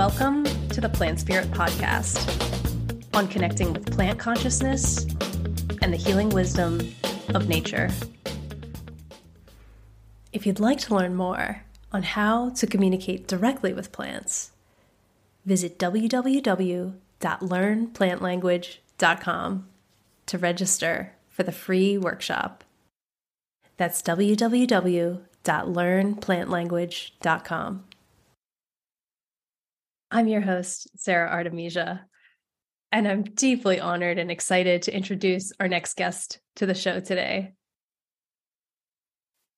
Welcome to the Plant Spirit Podcast on connecting with plant consciousness and the healing wisdom of nature. If you'd like to learn more on how to communicate directly with plants, visit www.learnplantlanguage.com to register for the free workshop. That's www.learnplantlanguage.com. I'm your host, Sarah Artemisia, and I'm deeply honored and excited to introduce our next guest to the show today.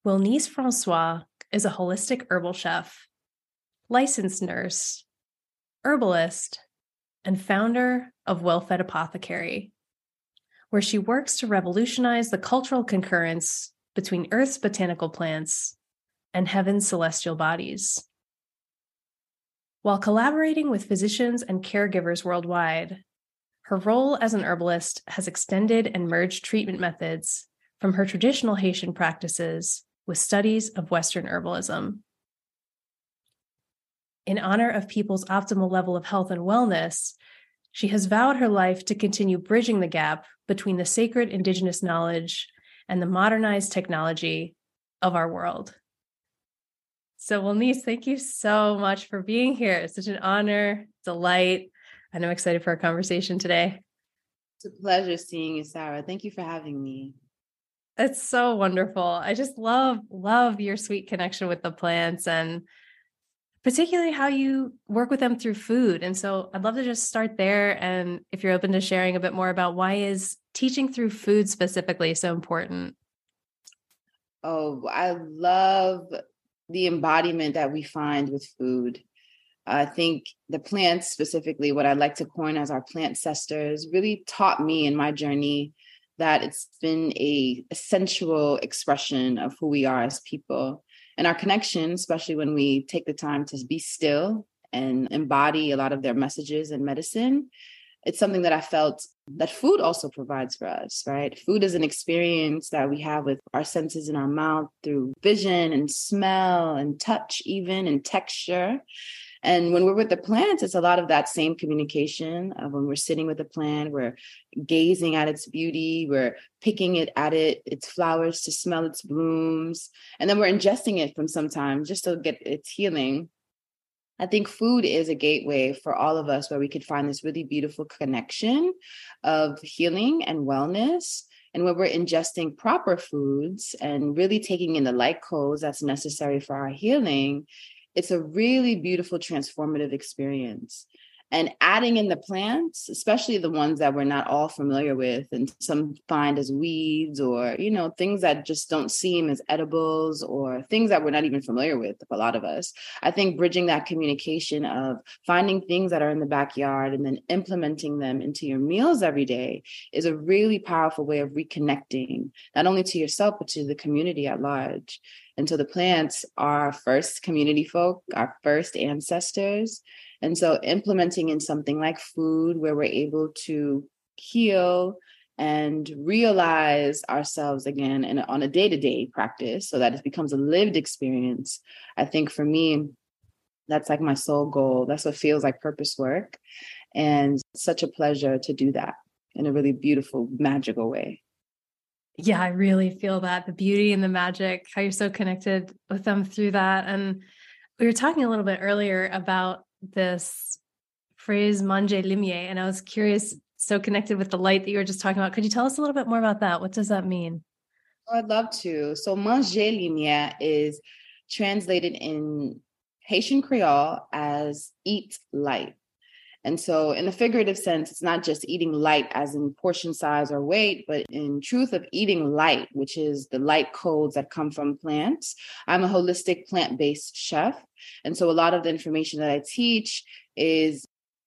Wilnise Francois is a holistic herbal chef, licensed nurse, herbalist, and founder of Well Fed Apothecary, where she works to revolutionize the cultural concurrence between Earth's botanical plants and heaven's celestial bodies. While collaborating with physicians and caregivers worldwide, her role as an herbalist has extended and merged treatment methods from her traditional Haitian practices with studies of Western herbalism. In honor of people's optimal level of health and wellness, she has vowed her life to continue bridging the gap between the sacred indigenous knowledge and the modernized technology of our world. So, Wilnise, thank you so much for being here. It's such an honor, delight, and I'm excited for our conversation today. It's a pleasure seeing you, Sarah. Thank you for having me. It's so wonderful. I just love, love your sweet connection with the plants and particularly how you work with them through food. And so I'd love to just start there. And if you're open to sharing a bit more about why is teaching through food specifically so important? Oh, I love the embodiment that we find with food. I think the plants, specifically, what I like to coin as our plantcestors, really taught me in my journey that it's been a, a sensual expression of who we are as people and our connection, especially when we take the time to be still and embody a lot of their messages and medicine it's something that I felt that food also provides for us, right? Food is an experience that we have with our senses in our mouth through vision and smell and touch, even and texture. And when we're with the plants, it's a lot of that same communication. Uh, when we're sitting with a plant, we're gazing at its beauty, we're picking it at it, its flowers to smell its blooms, and then we're ingesting it from some time just to get its healing. I think food is a gateway for all of us where we could find this really beautiful connection of healing and wellness. And when we're ingesting proper foods and really taking in the light codes that's necessary for our healing, it's a really beautiful transformative experience and adding in the plants especially the ones that we're not all familiar with and some find as weeds or you know things that just don't seem as edibles or things that we're not even familiar with a lot of us i think bridging that communication of finding things that are in the backyard and then implementing them into your meals every day is a really powerful way of reconnecting not only to yourself but to the community at large and so the plants are our first community folk, our first ancestors. And so implementing in something like food where we're able to heal and realize ourselves again and on a day-to-day practice so that it becomes a lived experience. I think for me, that's like my sole goal. That's what feels like purpose work. And such a pleasure to do that in a really beautiful, magical way. Yeah, I really feel that the beauty and the magic, how you're so connected with them through that. And we were talking a little bit earlier about this phrase Manje Limyè, and I was curious, so connected with the light that you were just talking about. Could you tell us a little bit more about that? What does that mean? Oh, I'd love to. So Manje Limyè is translated in Haitian Creole as eat light. And so, in a figurative sense, it's not just eating light as in portion size or weight, but in truth of eating light, which is the light codes that come from plants. I'm a holistic plant based chef. And so, a lot of the information that I teach is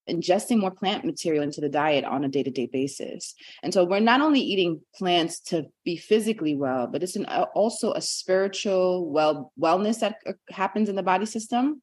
ingesting more plant material into the diet on a day-to-day basis. And so we're not only eating plants to be physically well, but it's an, also a spiritual well wellness that uh, happens in the body system.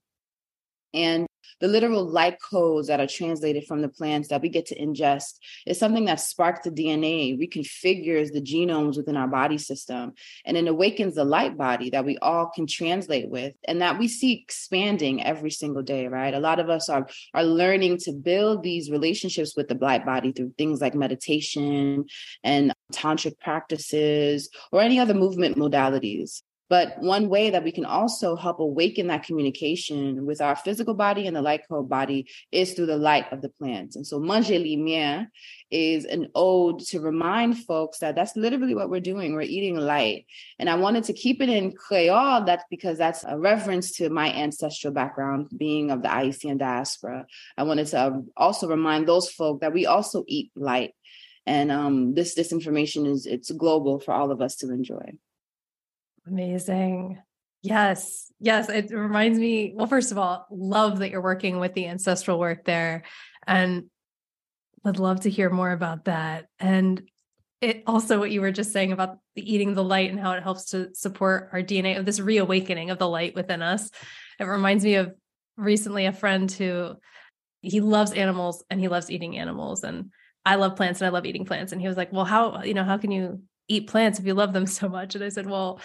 And the literal light codes that are translated from the plants that we get to ingest is something that sparks the DNA, reconfigures the genomes within our body system, and it awakens the light body that we all can translate with and that we see expanding every single day, right? A lot of us are, are learning to build these relationships with the light body through things like meditation and tantric practices or any other movement modalities. But one way that we can also help awaken that communication with our physical body and the light code body is through the light of the plants. And so Manje Limyè is an ode to remind folks that that's literally what we're doing. We're eating light. And I wanted to keep it in Creole, that's because that's a reference to my ancestral background, being of the Haitian diaspora. I wanted to um, also remind those folk that we also eat light. And um, this this information is it's global for all of us to enjoy. Amazing. Yes. Yes. It reminds me, well, first of all, love that you're working with the ancestral work there and would love to hear more about that. And it also what you were just saying about the eating the light and how it helps to support our DNA of this reawakening of the light within us. It reminds me of recently a friend who he loves animals and he loves eating animals and I love plants and I love eating plants and he was like, "Well, how, you know, how can you eat plants if you love them so much?" And I said, "Well,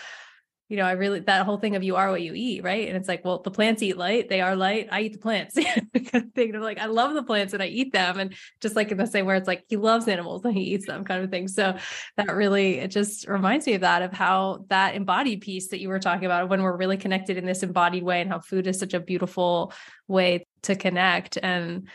you know, I really that whole thing of you are what you eat, right? And it's like, well, the plants eat light, they are light. I eat the plants. thing of like, I love the plants and I eat them. And just like in the same where it's like he loves animals and he eats them, kind of thing. So that really it just reminds me of that, of how that embodied piece that you were talking about when we're really connected in this embodied way and how food is such a beautiful way to connect and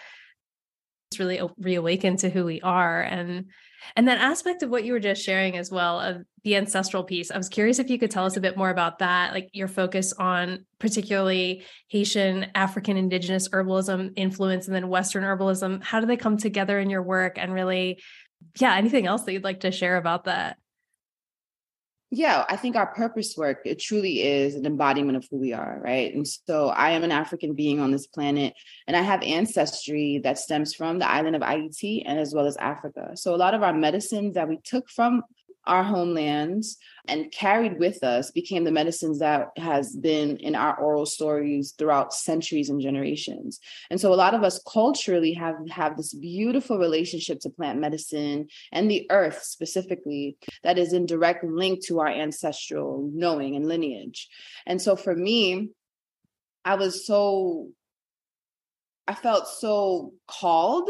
it's really reawaken to who we are. And and that aspect of what you were just sharing as well of the ancestral piece, I was curious if you could tell us a bit more about that, like your focus on particularly Haitian, African, Indigenous herbalism influence, and then Western herbalism. How do they come together in your work? And really, yeah, anything else that you'd like to share about that? Yeah i think our purpose work it truly is an embodiment of who we are right? And so i am an african being on this planet and i have ancestry that stems from the island of haiti and as well as africa. So a lot of our medicines that we took from our homelands and carried with us became the medicines that has been in our oral stories throughout centuries and generations. And so a lot of us culturally have have this beautiful relationship to plant medicine and the earth specifically that is in direct link to our ancestral knowing and lineage. And so for me i was so I felt so called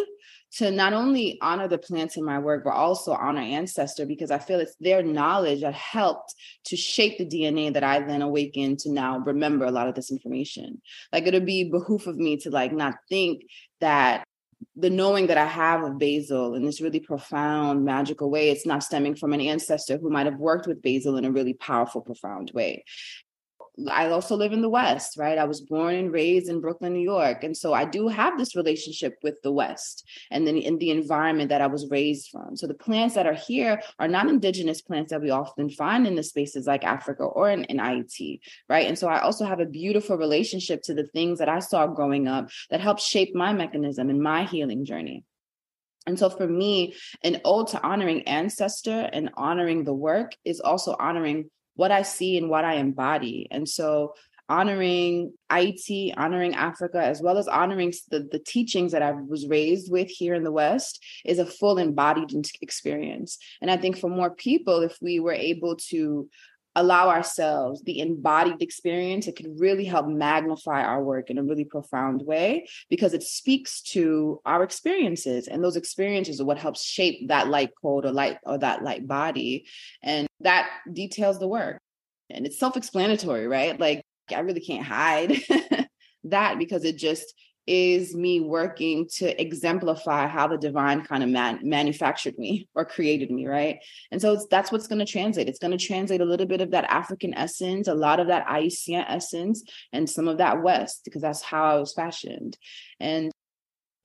to not only honor the plants in my work, but also honor ancestor because I feel it's their knowledge that helped to shape the DNA that I then awakened to now remember a lot of this information. Like it'll be behoof of me to like not think that the knowing that I have of basil in this really profound, magical way, it's not stemming from an ancestor who might have worked with basil in a really powerful, profound way. I also live in the West, right? I was born and raised in Brooklyn, New York. And so I do have this relationship with the West and then in the environment that I was raised from. So the plants that are here are not indigenous plants that we often find in the spaces like Africa or in, in Ayiti, right? And so I also have a beautiful relationship to the things that I saw growing up that helped shape my mechanism and my healing journey. And so for me, an ode to honoring ancestor and honoring the work is also honoring what I see and what I embody. And so honoring Haiti, honoring Africa, as well as honoring the, the teachings that I was raised with here in the West is a full embodied experience. And I think for more people, if we were able to allow ourselves the embodied experience, it can really help magnify our work in a really profound way because it speaks to our experiences. And those experiences are what helps shape that light code or light or that light body. And that details the work. And it's self-explanatory, right? Like I really can't hide that because it just is me working to exemplify how the divine kind of man- manufactured me or created me, right? And so that's what's going to translate. It's going to translate a little bit of that African essence, a lot of that Haitian essence, and some of that West, because that's how I was fashioned. And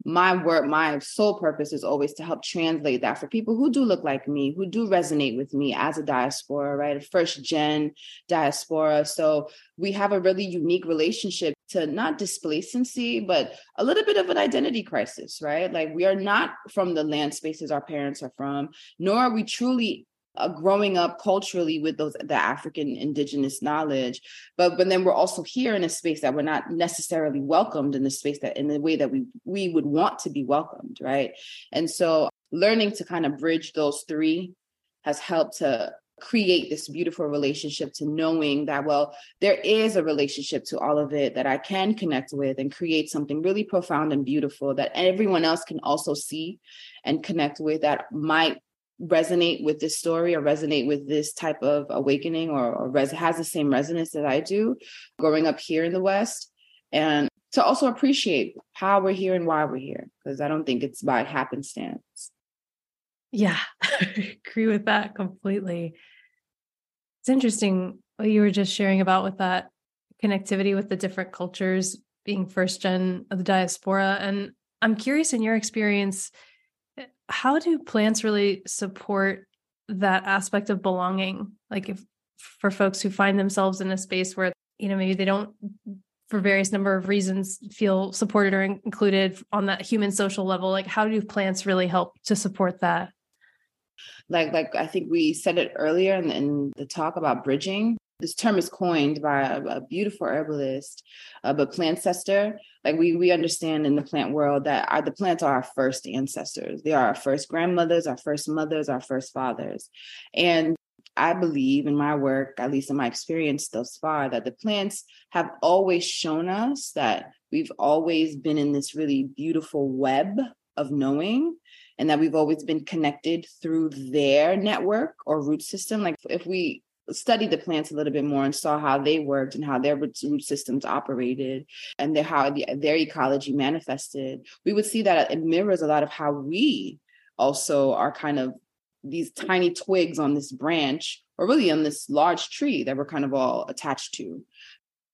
my work, my sole purpose is always to help translate that for people who do look like me, who do resonate with me as a diaspora, right? A first gen diaspora. So we have a really unique relationship to not displacency, but a little bit of an identity crisis, right? Like we are not from the land spaces our parents are from, nor are we truly uh, growing up culturally with those the African indigenous knowledge, but but then we're also here in a space that we're not necessarily welcomed in the space that in the way that we we would want to be welcomed, right? And so learning to kind of bridge those three has helped to create this beautiful relationship to knowing that well there is a relationship to all of it that i can connect with and create something really profound and beautiful that everyone else can also see and connect with that might resonate with this story or resonate with this type of awakening or, or res- has the same resonance that i do growing up here in the west and to also appreciate how we're here and why we're here because i don't think it's by happenstance yeah, I agree with that completely. It's interesting what you were just sharing about with that connectivity with the different cultures being first gen of the diaspora. And I'm curious in your experience, how do plants really support that aspect of belonging? Like if for folks who find themselves in a space where, you know, maybe they don't for various number of reasons feel supported or included on that human social level like how do plants really help to support that like like I think we said it earlier in, in the talk about bridging. This term is coined by a, a beautiful herbalist, uh, but plantcestor. Like we we understand in the plant world that our, the plants are our first ancestors. They are our first grandmothers, our first mothers, our first fathers, and I believe in my work, at least in my experience thus far, that the plants have always shown us that we've always been in this really beautiful web of knowing and that we've always been connected through their network or root system. Like if we studied the plants a little bit more and saw how they worked and how their root systems operated and how the, their ecology manifested, we would see that it mirrors a lot of how we also are kind of these tiny twigs on this branch or really on this large tree that we're kind of all attached to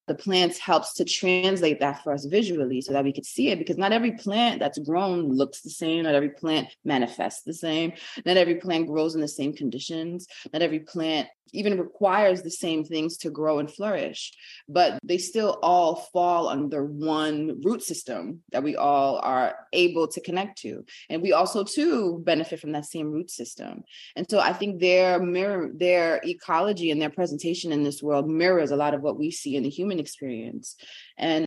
the plants helps to translate that for us visually so that we could see it because not every plant that's grown looks the same not every plant manifests the same not every plant grows in the same conditions not every plant even requires the same things to grow and flourish, but they still all fall under one root system that we all are able to connect to. And we also too benefit from that same root system. And so I think their mirror, their ecology and their presentation in this world mirrors a lot of what we see in the human experience. And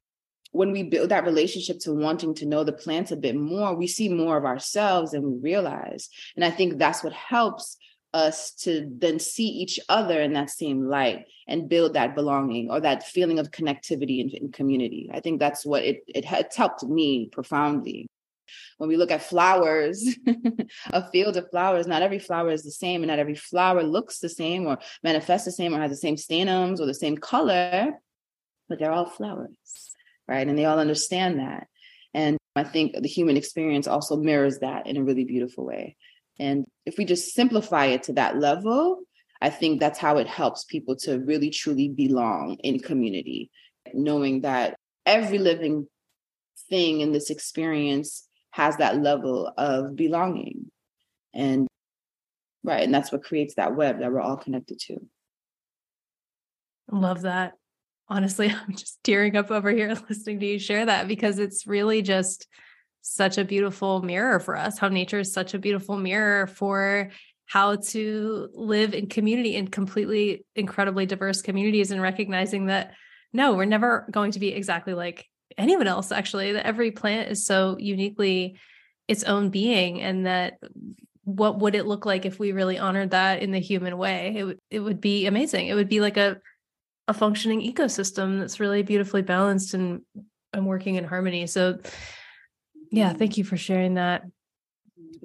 when we build that relationship to wanting to know the plants a bit more, we see more of ourselves than we realize. And I think that's what helps us to then see each other in that same light and build that belonging or that feeling of connectivity and, in community. I think that's what it, it it's helped me profoundly. When we look at flowers, a field of flowers, not every flower is the same, and not every flower looks the same or manifests the same or has the same stamens or the same color, but they're all flowers, right? And they all understand that. And I think the human experience also mirrors that in a really beautiful way. And if we just simplify it to that level, I think that's how it helps people to really truly belong in community, knowing that every living thing in this experience has that level of belonging. And right, and that's what creates that web that we're all connected to. Love that. Honestly, I'm just tearing up over here listening to you share that because it's really just such a beautiful mirror for us, how nature is such a beautiful mirror for how to live in community in completely incredibly diverse communities and recognizing that no, we're never going to be exactly like anyone else, actually, that every plant is so uniquely its own being and that what would it look like if we really honored that in the human way? It, it would be amazing. It would be like a a functioning ecosystem that's really beautifully balanced and and working in harmony so yeah, thank you for sharing that.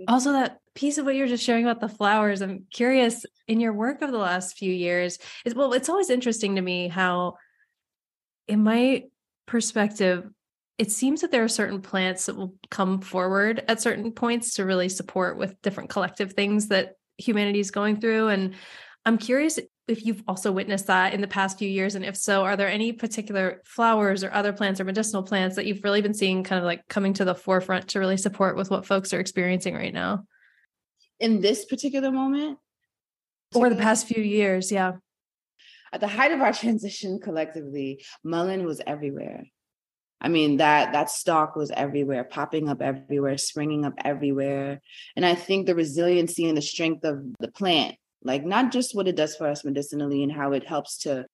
Also, that piece of what you're just sharing about the flowers, I'm curious in your work of the last few years, is well, it's always interesting to me how, in my perspective, it seems that there are certain plants that will come forward at certain points to really support with different collective things that humanity is going through. And I'm curious if you've also witnessed that in the past few years? And if so are there any particular flowers or other plants or medicinal plants that you've really been seeing kind of like coming to the forefront to really support with what folks are experiencing right now? In this particular moment? Or the past few years yeah. At the height of our transition collectively mullein was everywhere. I mean that that stalk was everywhere, popping up everywhere, springing up everywhere. And I think the resiliency and the strength of the plant like not just what it does for us medicinally and how it helps to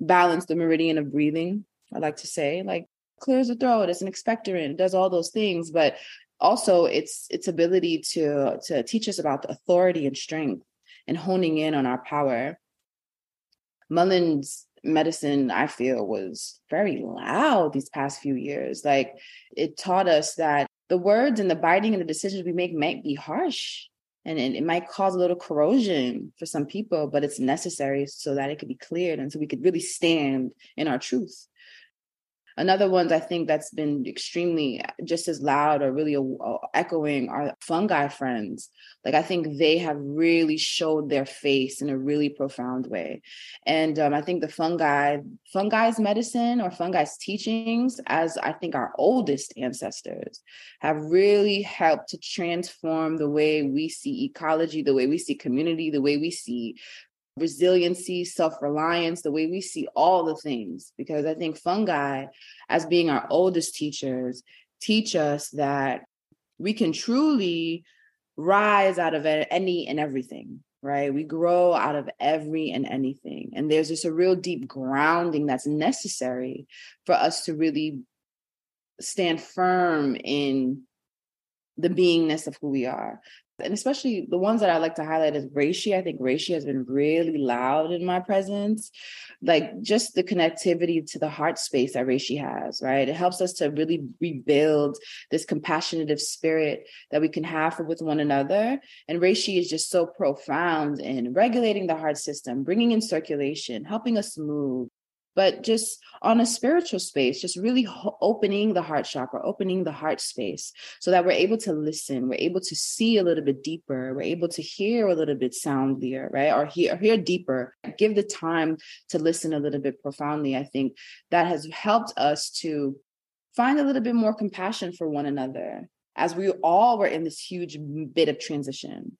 balance the meridian of breathing. I like to say, like clears the throat, it's an expectorant, it does all those things, but also its its ability to to teach us about the authority and strength and honing in on our power. Mullein's medicine, I feel, was very loud these past few years. Like it taught us that the words and the biting and the decisions we make might be harsh and it, it might cause a little corrosion for some people, but it's necessary so that it could be cleared and so we could really stand in our truth. Another ones I think that's been extremely just as loud or really echoing are fungi friends. Like I think they have really showed their face in a really profound way, and um, I think the fungi, fungi's medicine or fungi's teachings, as I think our oldest ancestors, have really helped to transform the way we see ecology, the way we see community, the way we see resiliency, self reliance, the way we see all the things. Because I think fungi, as being our oldest teachers, teach us that we can truly rise out of any and everything, right? We grow out of every and anything. And there's just a real deep grounding that's necessary for us to really stand firm in the beingness of who we are and especially the ones that I like to highlight is reishi. I think reishi has been really loud in my presence. Like just the connectivity to the heart space that reishi has, right? It helps us to really rebuild this compassionative spirit that we can have with one another. And reishi is just so profound in regulating the heart system, bringing in circulation, helping us move, but just on a spiritual space, just really ho- opening the heart chakra, opening the heart space so that we're able to listen, we're able to see a little bit deeper, we're able to hear a little bit soundlier, right? Or hear, or hear deeper, give the time to listen a little bit profoundly. I think that has helped us to find a little bit more compassion for one another as we all were in this huge bit of transition.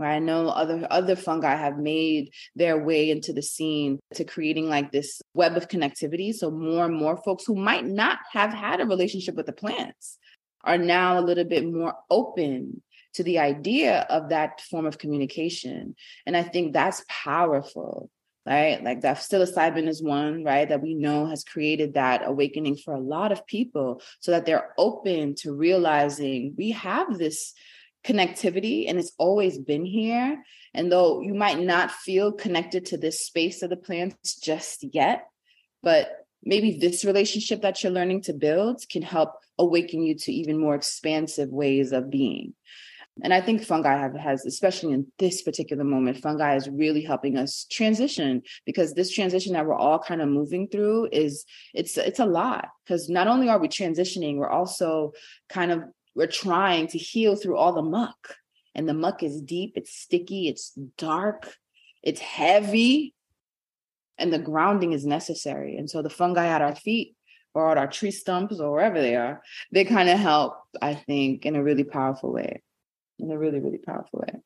I know other other fungi have made their way into the scene to creating like this web of connectivity. So more and more folks who might not have had a relationship with the plants are now a little bit more open to the idea of that form of communication. And I think that's powerful, right? Like that psilocybin is one, right, that we know has created that awakening for a lot of people so that they're open to realizing we have this connectivity and it's always been here. And though you might not feel connected to this space of the plants just yet, but maybe this relationship that you're learning to build can help awaken you to even more expansive ways of being. And I think fungi have, has, especially in this particular moment, fungi is really helping us transition because this transition that we're all kind of moving through is it's it's a lot because not only are we transitioning, we're also kind of we're trying to heal through all the muck. And the muck is deep, it's sticky, it's dark, it's heavy, and the grounding is necessary. And so the fungi at our feet or at our tree stumps or wherever they are, they kind of help, I think, in a really powerful way. In a really, really powerful way.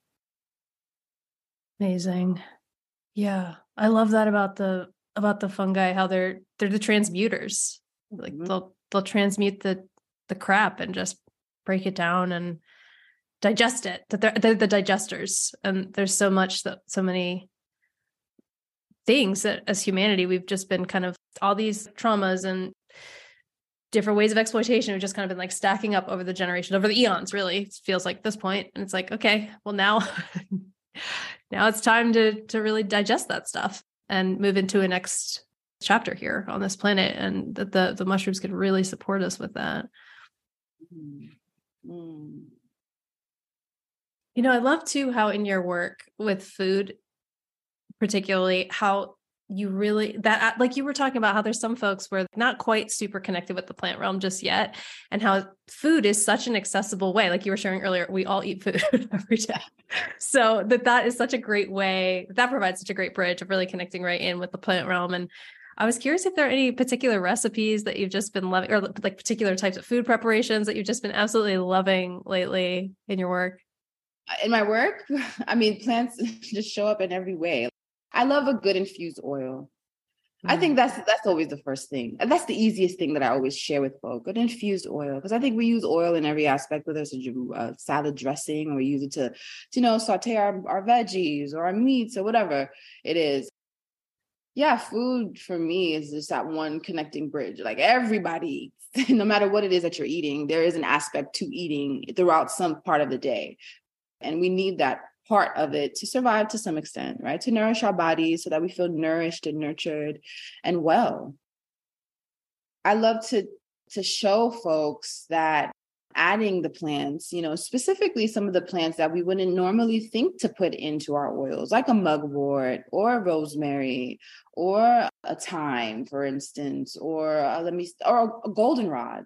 Amazing. Yeah. I love that about the about the fungi, how they're they're the transmuters. Like mm-hmm. they'll they'll transmute the the crap and just break it down and digest it that they're, they're the digesters. And there's so much that so many things that as humanity we've just been kind of all these traumas and different ways of exploitation have just kind of been like stacking up over the generation over the eons really it feels like this point. And it's like okay well now now it's time to to really digest that stuff and move into a next chapter here on this planet and that the the mushrooms can really support us with that. Mm-hmm. Mm. You know, I love too how in your work with food, particularly, how you really that uh, like you were talking about how there's some folks where not quite super connected with the plant realm just yet and how food is such an accessible way like you were sharing earlier we all eat food every day so that that is such a great way that provides such a great bridge of really connecting right in with the plant realm and I was curious if there are any particular recipes that you've just been loving, or like particular types of food preparations that you've just been absolutely loving lately in your work. Uh, in my work, I mean, plants just show up in every way. I love a good infused oil. I think mm. that's that's always the first thing. And that's the easiest thing that I always share with folks. An infused oil, because I think we use oil in every aspect, whether it's a, a salad dressing or we use it to, to, you know, saute our, our veggies or our meats or whatever it is. Yeah, food for me is just that one connecting bridge. Like everybody no matter what it is that you're eating, there is an aspect to eating throughout some part of the day. And we need that part of it to survive to some extent, right? To nourish our bodies so that we feel nourished and nurtured and well. I love to to show folks that adding the plants, you know, specifically some of the plants that we wouldn't normally think to put into our oils, like a mugwort or rosemary or a thyme, for instance, or uh, let me or a goldenrod.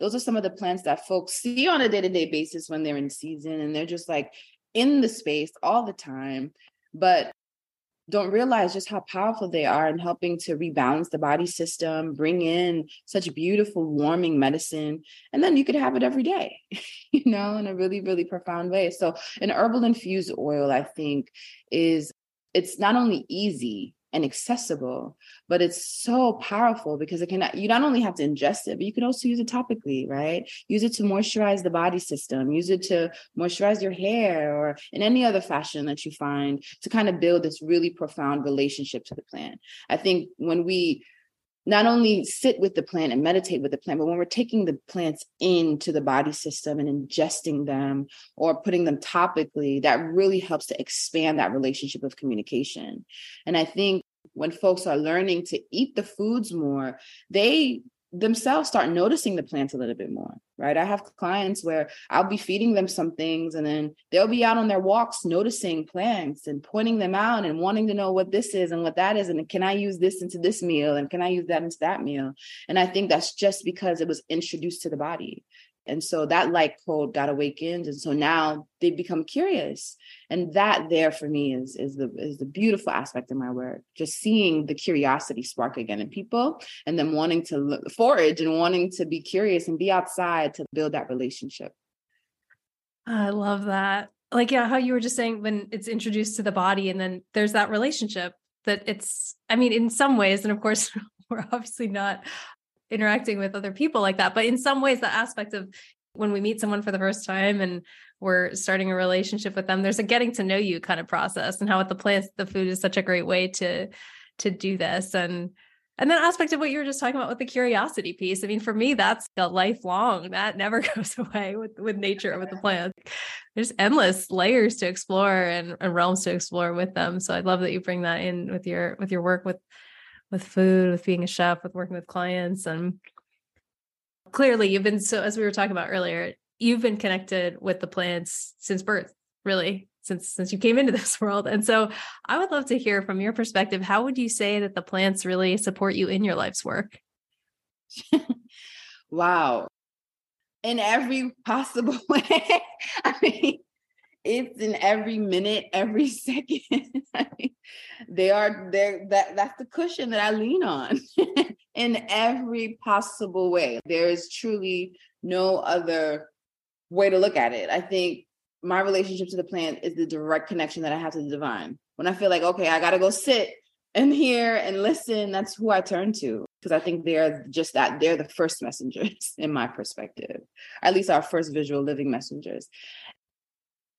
Those are some of the plants that folks see on a day-to-day basis when they're in season and they're just like, in the space all the time, but don't realize just how powerful they are in helping to rebalance the body system, bring in such beautiful warming medicine, and then you could have it every day, you know, in a really, really profound way. So, an herbal infused oil, I think, is it's not only easy and accessible, but it's so powerful because it can you not only have to ingest it, but you can also use it topically, right? Use it to moisturize the body system, use it to moisturize your hair or in any other fashion that you find to kind of build this really profound relationship to the plant. I think when we not only sit with the plant and meditate with the plant, but when we're taking the plants into the body system and ingesting them or putting them topically, that really helps to expand that relationship of communication. And I think when folks are learning to eat the foods more, they themselves start noticing the plants a little bit more, right? I have clients where I'll be feeding them some things and then they'll be out on their walks noticing plants and pointing them out and wanting to know what this is and what that is. And can I use this into this meal? And can I use that into that meal? And I think that's just because it was introduced to the body. And so that light code got awakened. And so now they become curious. And that there for me is, is the is the beautiful aspect of my work. Just seeing the curiosity spark again in people and then wanting to forage and wanting to be curious and be outside to build that relationship. I love that. Like, yeah, how you were just saying when it's introduced to the body and then there's that relationship that it's, I mean, in some ways, and of course, we're obviously not interacting with other people like that. But in some ways, the aspect of when we meet someone for the first time and we're starting a relationship with them, there's a getting to know you kind of process and how at the place the food is such a great way to to do this. And and then aspect of what you were just talking about with the curiosity piece. I mean, for me, that's a lifelong. That never goes away with with nature with the plants. There's endless layers to explore and, and realms to explore with them. So I love that you bring that in with your with your work with with food, with being a chef, with working with clients. And clearly you've been so as we were talking about earlier, you've been connected with the plants since birth, really, since since you came into this world. And so I would love to hear from your perspective, how would you say that the plants really support you in your life's work? wow. In every possible way. I mean, it's in every minute, every second. they are there. That that's the cushion that I lean on in every possible way. There is truly no other way to look at it. I think my relationship to the plant is the direct connection that I have to the divine. When I feel like, okay, I gotta go sit and hear and listen, that's who I turn to. Because I think they're just that, they're the first messengers in my perspective, at least our first visual living messengers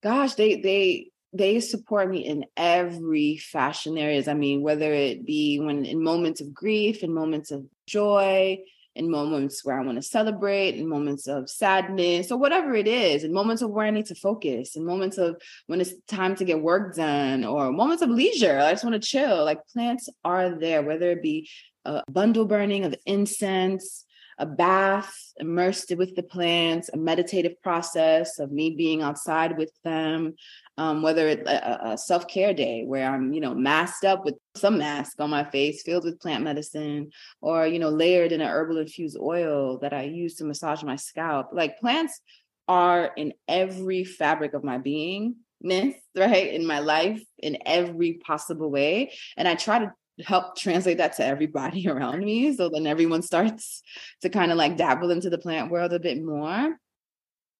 gosh, they they they support me in every fashion areas. I mean, whether it be when in moments of grief, in moments of joy, in moments where I want to celebrate, in moments of sadness, or whatever it is, in moments of where I need to focus, in moments of when it's time to get work done, or moments of leisure. I just want to chill. Like plants are there, whether it be a bundle burning of incense, a bath immersed with the plants, a meditative process of me being outside with them, um, whether it's a, a self care day where I'm, you know, masked up with some mask on my face filled with plant medicine, or, you know, layered in an herbal infused oil that I use to massage my scalp. Like plants are in every fabric of my being right in my life in every possible way and i try to help translate that to everybody around me. So then everyone starts to kind of like dabble into the plant world a bit more.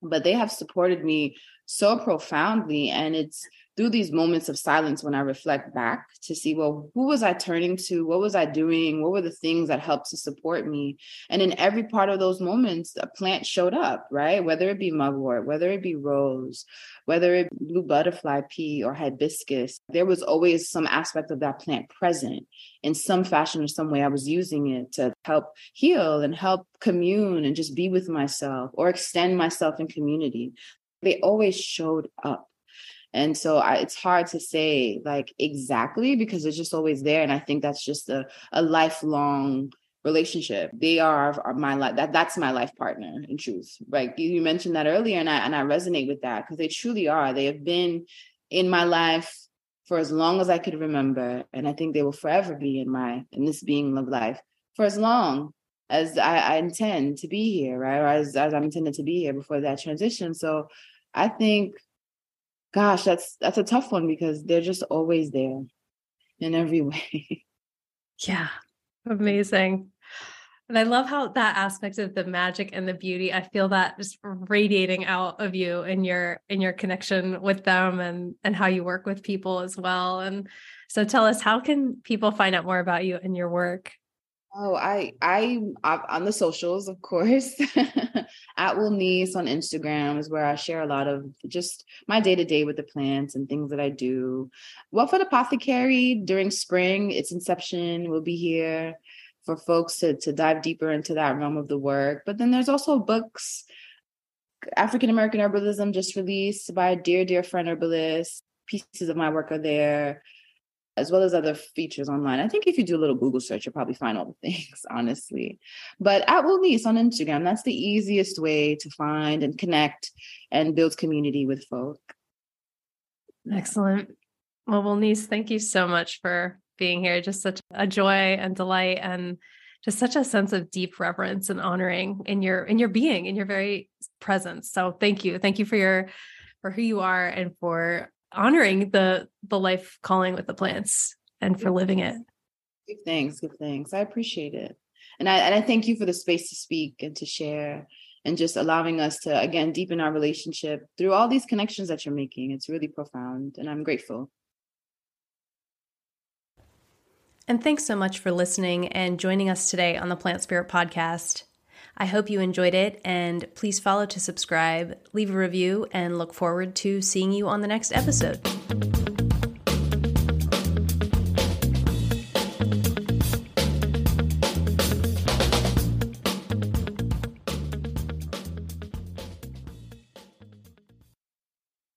But they have supported me so profoundly. And it's through these moments of silence when I reflect back to see, well, who was I turning to? What was I doing? What were the things that helped to support me? And in every part of those moments, a plant showed up, right? Whether it be mugwort, whether it be rose, whether it be blue butterfly pea or hibiscus, there was always some aspect of that plant present in some fashion or some way. I was using it to help heal and help commune and just be with myself or extend myself in community. They always showed up and so I, it's hard to say like exactly because it's just always there. And I think that's just a, a lifelong relationship. They are, are my life. That that's my life partner in truth. Like you mentioned that earlier, and I and I resonate with that because they truly are. They have been in my life for as long as I could remember, and I think they will forever be in my in this being of life for as long as I, I intend to be here, right? Or as, as I'm intended to be here before that transition. So I think gosh, that's that's a tough one because they're just always there in every way. Yeah. Amazing. And I love how that aspect of the magic and the beauty, I feel that just radiating out of you in your in your connection with them and and how you work with people as well. And so tell us how can people find out more about you and your work? Oh, I I on the socials, of course. At Wilnise on Instagram is where I share a lot of just my day to day with the plants and things that I do. Wellfed Apothecary during spring, its inception will be here for folks to to dive deeper into that realm of the work. But then there's also books. African American Herbalism just released by a dear, dear friend herbalist. Pieces of my work are there as well as other features online. I think if you do a little Google search, you'll probably find all the things, honestly. But at Wilnise on Instagram, that's the easiest way to find and connect and build community with folk. Excellent. Well, Wilnise, thank you so much for being here. Just such a joy and delight and just such a sense of deep reverence and honoring in your in your being in your very presence so thank you thank you for your for who you are and for honoring the the life calling with the plants and for living it. Good things, good things. I appreciate it. And I and I thank you for the space to speak and to share and just allowing us to again deepen our relationship through all these connections that you're making. It's really profound and I'm grateful. And thanks so much for listening and joining us today on the Plant Spirit podcast. I hope you enjoyed it, and please follow to subscribe, leave a review, and look forward to seeing you on the next episode.